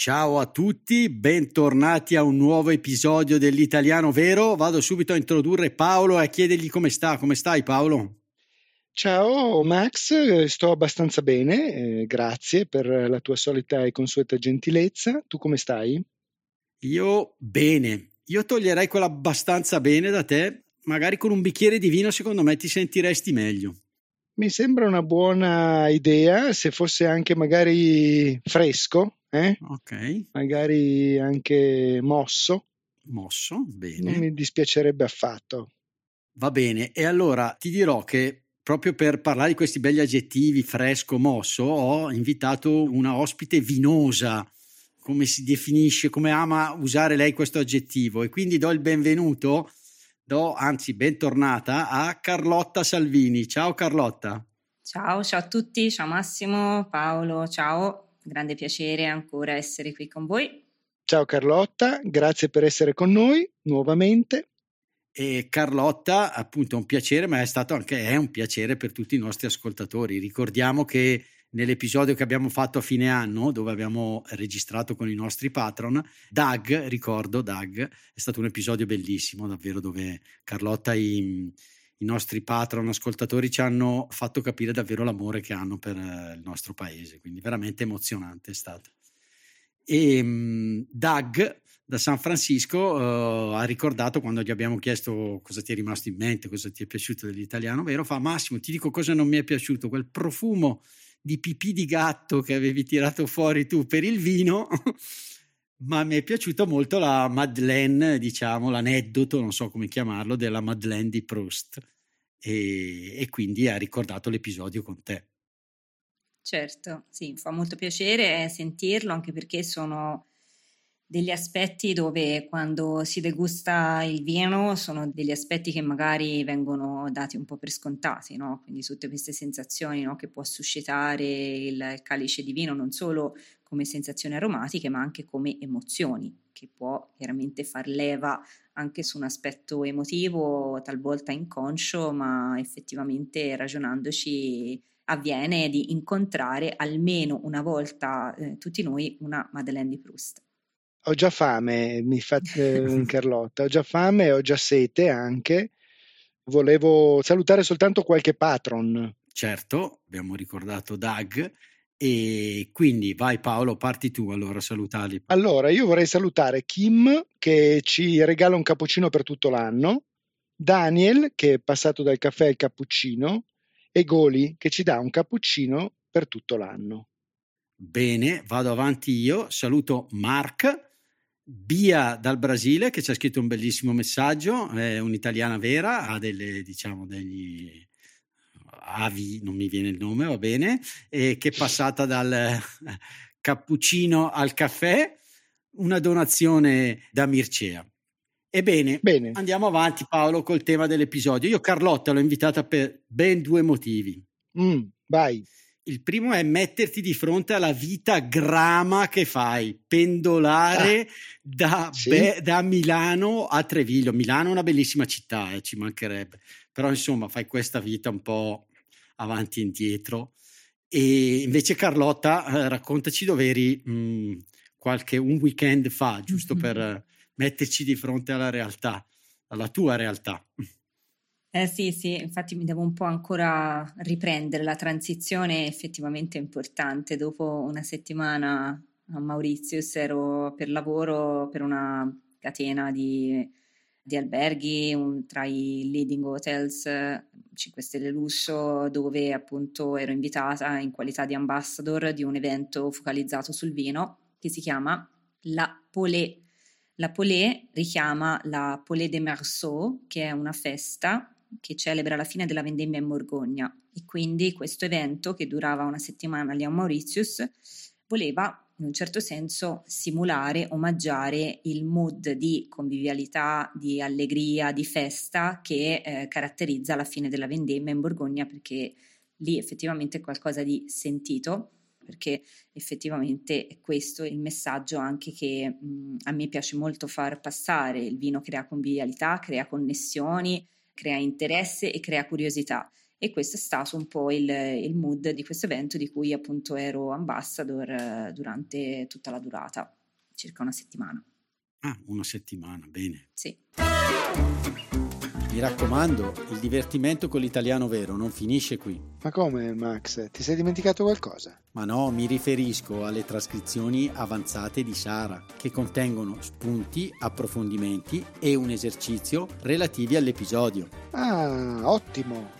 Ciao a tutti, bentornati a un nuovo episodio dell'Italiano Vero. Vado subito a introdurre Paolo e a chiedergli come sta. Come stai Paolo? Ciao Max, sto abbastanza bene, eh, grazie per la tua solita e consueta gentilezza. Tu come stai? Io bene. Io toglierei quella abbastanza bene da te. Magari con un bicchiere di vino secondo me ti sentiresti meglio. Mi sembra una buona idea, se fosse anche magari fresco, eh? Ok. magari anche mosso. Mosso, bene. Non mi dispiacerebbe affatto. Va bene, e allora ti dirò che proprio per parlare di questi belli aggettivi, fresco, mosso, ho invitato una ospite vinosa, come si definisce, come ama usare lei questo aggettivo, e quindi do il benvenuto, do anzi bentornata a Carlotta Salvini. Ciao Carlotta. Ciao, ciao a tutti, ciao Massimo, Paolo, ciao grande piacere ancora essere qui con voi. Ciao Carlotta, grazie per essere con noi nuovamente. E Carlotta, appunto, è un piacere, ma è stato anche è un piacere per tutti i nostri ascoltatori. Ricordiamo che nell'episodio che abbiamo fatto a fine anno, dove abbiamo registrato con i nostri patron, Doug, ricordo Doug, è stato un episodio bellissimo, davvero, dove Carlotta i, i nostri patron ascoltatori ci hanno fatto capire davvero l'amore che hanno per eh, il nostro paese, quindi veramente emozionante è stato. E um, Doug da San Francisco uh, ha ricordato quando gli abbiamo chiesto cosa ti è rimasto in mente, cosa ti è piaciuto dell'italiano vero, fa Massimo ti dico cosa non mi è piaciuto, quel profumo di pipì di gatto che avevi tirato fuori tu per il vino, ma mi è piaciuta molto la Madeleine, diciamo, l'aneddoto, non so come chiamarlo, della Madeleine di Proust e, e quindi ha ricordato l'episodio con te. Certo, sì, fa molto piacere sentirlo anche perché sono degli aspetti dove quando si degusta il vino sono degli aspetti che magari vengono dati un po' per scontati, no? quindi tutte queste sensazioni no? che può suscitare il calice di vino non solo come sensazioni aromatiche ma anche come emozioni che può chiaramente far leva anche su un aspetto emotivo talvolta inconscio ma effettivamente ragionandoci avviene di incontrare almeno una volta eh, tutti noi una Madeleine di Proust ho già fame, mi fa eh, Carlotta, ho già fame e ho già sete anche. Volevo salutare soltanto qualche patron. Certo, abbiamo ricordato Doug e quindi vai Paolo, parti tu allora salutali. Allora, io vorrei salutare Kim che ci regala un cappuccino per tutto l'anno, Daniel che è passato dal caffè al cappuccino e Goli che ci dà un cappuccino per tutto l'anno. Bene, vado avanti io, saluto Mark Bia dal Brasile che ci ha scritto un bellissimo messaggio, è un'italiana vera, ha delle, diciamo, degli avi, non mi viene il nome, va bene, e che è passata dal cappuccino al caffè, una donazione da Mircea. Ebbene, Bene. andiamo avanti Paolo col tema dell'episodio. Io Carlotta l'ho invitata per ben due motivi. Mm, vai. Il primo è metterti di fronte alla vita grama che fai, pendolare ah, da, sì. be, da, Milano a Treviglio. Milano è una bellissima città, eh, ci mancherebbe, però insomma fai questa vita un po' avanti e indietro. E invece Carlotta, eh, raccontaci dove eri mh, mm, qualche, un weekend fa, giusto mm-hmm. per metterci di fronte alla realtà, alla tua realtà. Eh sì, sì, infatti mi devo un po' ancora riprendere, la transizione è effettivamente importante. Dopo una settimana a Mauritius ero per lavoro per una catena di, di alberghi, un, tra i leading hotels 5 Stelle Lusso, dove appunto ero invitata in qualità di ambassador di un evento focalizzato sul vino che si chiama La Polé. La Polé richiama la Polé de Marceau, che è una festa che celebra la fine della vendemmia in Borgogna e quindi questo evento che durava una settimana lì a Mauritius voleva in un certo senso simulare, omaggiare il mood di convivialità, di allegria, di festa che eh, caratterizza la fine della vendemmia in Borgogna perché lì effettivamente è qualcosa di sentito perché effettivamente è questo il messaggio anche che mh, a me piace molto far passare. Il vino crea convivialità, crea connessioni, crea interesse e crea curiosità. E questo è stato un po' il, il mood di questo evento di cui appunto ero ambassador eh, durante tutta la durata, circa una settimana. Ah, una settimana, bene. Sì. Mi raccomando, il divertimento con l'italiano vero non finisce qui. Ma come, Max? Ti sei dimenticato qualcosa? Ma no, mi riferisco alle trascrizioni avanzate di Sara, che contengono spunti, approfondimenti e un esercizio relativi all'episodio. Ah, ottimo!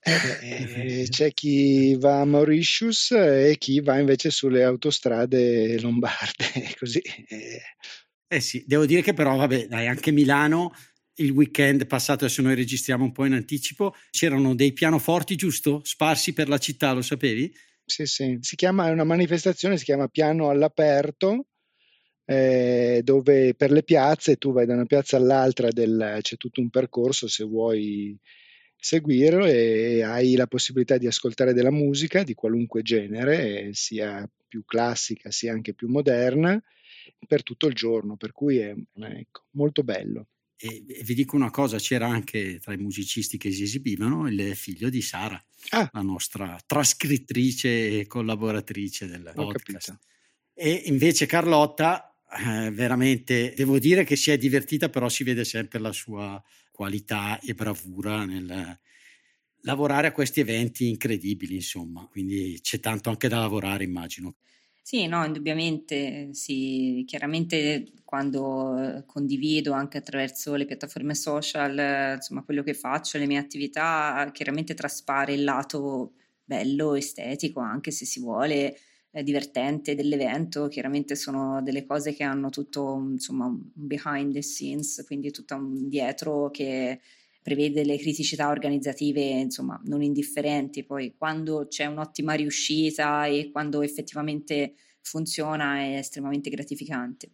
Eh, c'è chi va a Mauritius e chi va invece sulle autostrade lombarde, così. Eh. eh sì, devo dire che però, vabbè, dai, anche Milano il weekend passato, adesso noi registriamo un po' in anticipo, c'erano dei pianoforti, giusto? Sparsi per la città, lo sapevi? Sì, sì, si chiama, è una manifestazione, si chiama Piano all'aperto, eh, dove per le piazze tu vai da una piazza all'altra, del, c'è tutto un percorso se vuoi seguirlo e hai la possibilità di ascoltare della musica di qualunque genere, sia più classica sia anche più moderna, per tutto il giorno, per cui è ecco, molto bello. E, vi dico una cosa, c'era anche tra i musicisti che si esibivano il figlio di Sara, ah. la nostra trascrittrice e collaboratrice del Ho podcast. Capito. E invece Carlotta, eh, veramente, devo dire che si è divertita, però si vede sempre la sua qualità e bravura nel lavorare a questi eventi incredibili, insomma, quindi c'è tanto anche da lavorare, immagino. Sì, no, indubbiamente, sì, chiaramente quando eh, condivido anche attraverso le piattaforme social, insomma, quello che faccio, le mie attività, chiaramente traspare il lato bello, estetico, anche se si vuole, divertente dell'evento, chiaramente sono delle cose che hanno tutto insomma un behind the scenes, quindi tutto un dietro che prevede le criticità organizzative insomma non indifferenti, poi quando c'è un'ottima riuscita e quando effettivamente funziona è estremamente gratificante.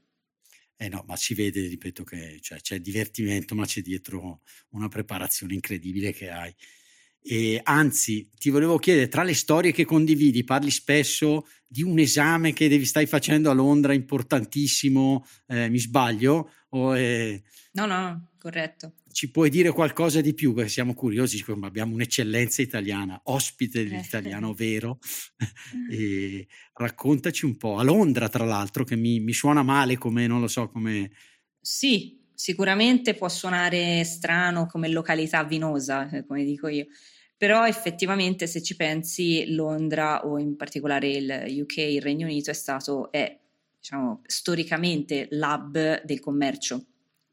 Eh no, ma si vede, ripeto, che cioè, c'è divertimento, ma c'è dietro una preparazione incredibile che hai. E anzi, ti volevo chiedere, tra le storie che condividi, parli spesso di un esame che devi, stai facendo a Londra, importantissimo, eh, mi sbaglio? O è... No, no, corretto. Ci puoi dire qualcosa di più? Perché siamo curiosi, abbiamo un'eccellenza italiana, ospite dell'italiano vero. e raccontaci un po'. A Londra, tra l'altro, che mi, mi suona male come, non lo so, come... Sì, sicuramente può suonare strano come località vinosa, eh, come dico io, però effettivamente se ci pensi Londra o in particolare il UK, il Regno Unito è stato, è diciamo, storicamente l'hub del commercio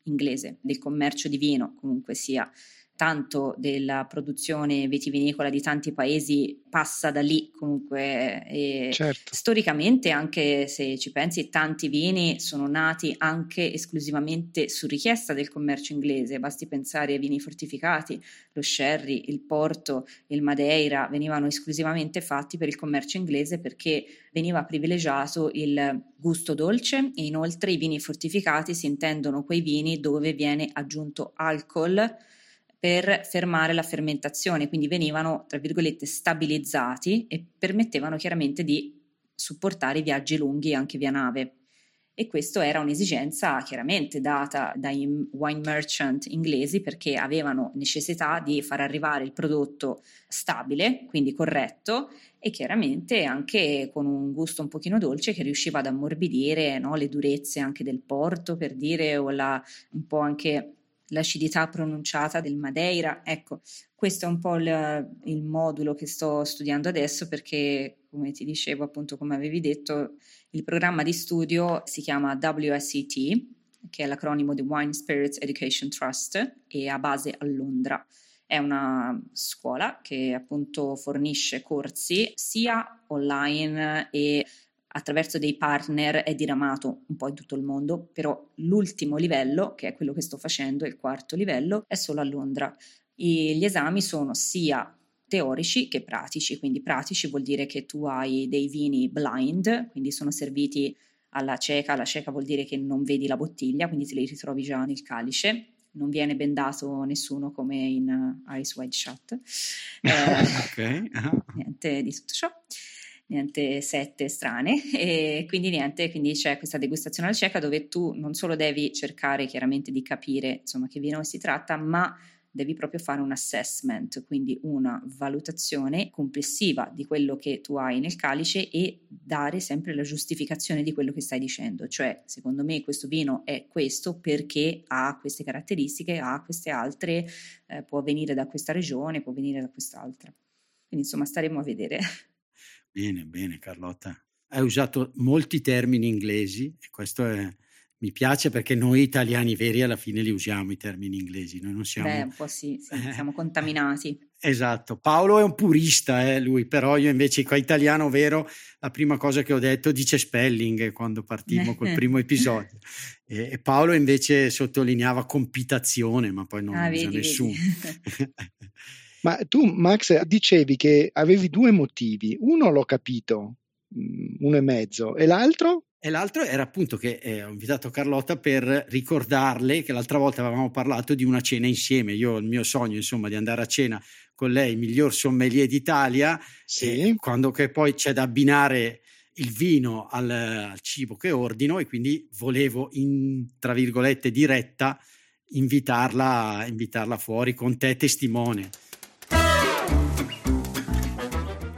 inglese, del commercio di vino comunque sia tanto della produzione vitivinicola di tanti paesi passa da lì comunque e certo. storicamente anche se ci pensi tanti vini sono nati anche esclusivamente su richiesta del commercio inglese basti pensare ai vini fortificati lo sherry, il porto, il madeira venivano esclusivamente fatti per il commercio inglese perché veniva privilegiato il gusto dolce e inoltre i vini fortificati si intendono quei vini dove viene aggiunto alcol per fermare la fermentazione, quindi venivano, tra virgolette, stabilizzati e permettevano chiaramente di supportare i viaggi lunghi anche via nave. E questa era un'esigenza chiaramente data dai wine merchant inglesi perché avevano necessità di far arrivare il prodotto stabile, quindi corretto, e chiaramente anche con un gusto un pochino dolce che riusciva ad ammorbidire no, le durezze anche del porto, per dire, o la, un po' anche l'acidità pronunciata del Madeira. Ecco, questo è un po' il, il, modulo che sto studiando adesso perché, come ti dicevo, appunto, come avevi detto, il programma di studio si chiama WSET che è l'acronimo di Wine Spirits Education Trust e ha base a Londra. È una scuola che appunto fornisce corsi sia online e attraverso dei partner è diramato un po' in tutto il mondo, però l'ultimo livello, che è quello che sto facendo, il quarto livello, è solo a Londra. E gli esami sono sia teorici che pratici, quindi pratici vuol dire che tu hai dei vini blind, quindi sono serviti alla cieca, la cieca vuol dire che non vedi la bottiglia, quindi te li ritrovi già nel calice, non viene bendato nessuno come in uh, Ice Wide Shut. Eh, okay. uh-huh. Niente di tutto ciò niente sette strane e quindi niente, quindi c'è questa degustazione alla cieca dove tu non solo devi cercare chiaramente di capire insomma che vino si tratta, ma devi proprio fare un assessment, quindi una valutazione complessiva di quello che tu hai nel calice e dare sempre la giustificazione di quello che stai dicendo, cioè secondo me questo vino è questo perché ha queste caratteristiche, ha queste altre, eh, può venire da questa regione, può venire da quest'altra. Quindi insomma staremo a vedere. Bene, bene Carlotta. Hai usato molti termini inglesi e questo è, mi piace perché noi italiani veri alla fine li usiamo i termini inglesi, noi non siamo... Beh, un po' sì, sì siamo contaminati. Esatto, Paolo è un purista, eh, lui, però io invece qua italiano vero, la prima cosa che ho detto dice spelling quando partimmo col primo episodio e, e, Paolo invece sottolineava compitazione, ma poi non ah, usa vedi, nessuno. Vedi. Ma tu, Max, dicevi che avevi due motivi. Uno l'ho capito, mm, uno e mezzo, e l'altro? E l'altro era appunto che eh, ho invitato Carlotta per ricordarle che l'altra volta avevamo parlato di una cena insieme. Io ho il mio sogno, insomma, di andare a cena con lei, miglior sommelier d'Italia, sì. quando che poi c'è da abbinare il vino al, al, cibo che ordino e quindi volevo in tra virgolette diretta invitarla, invitarla fuori con te testimone.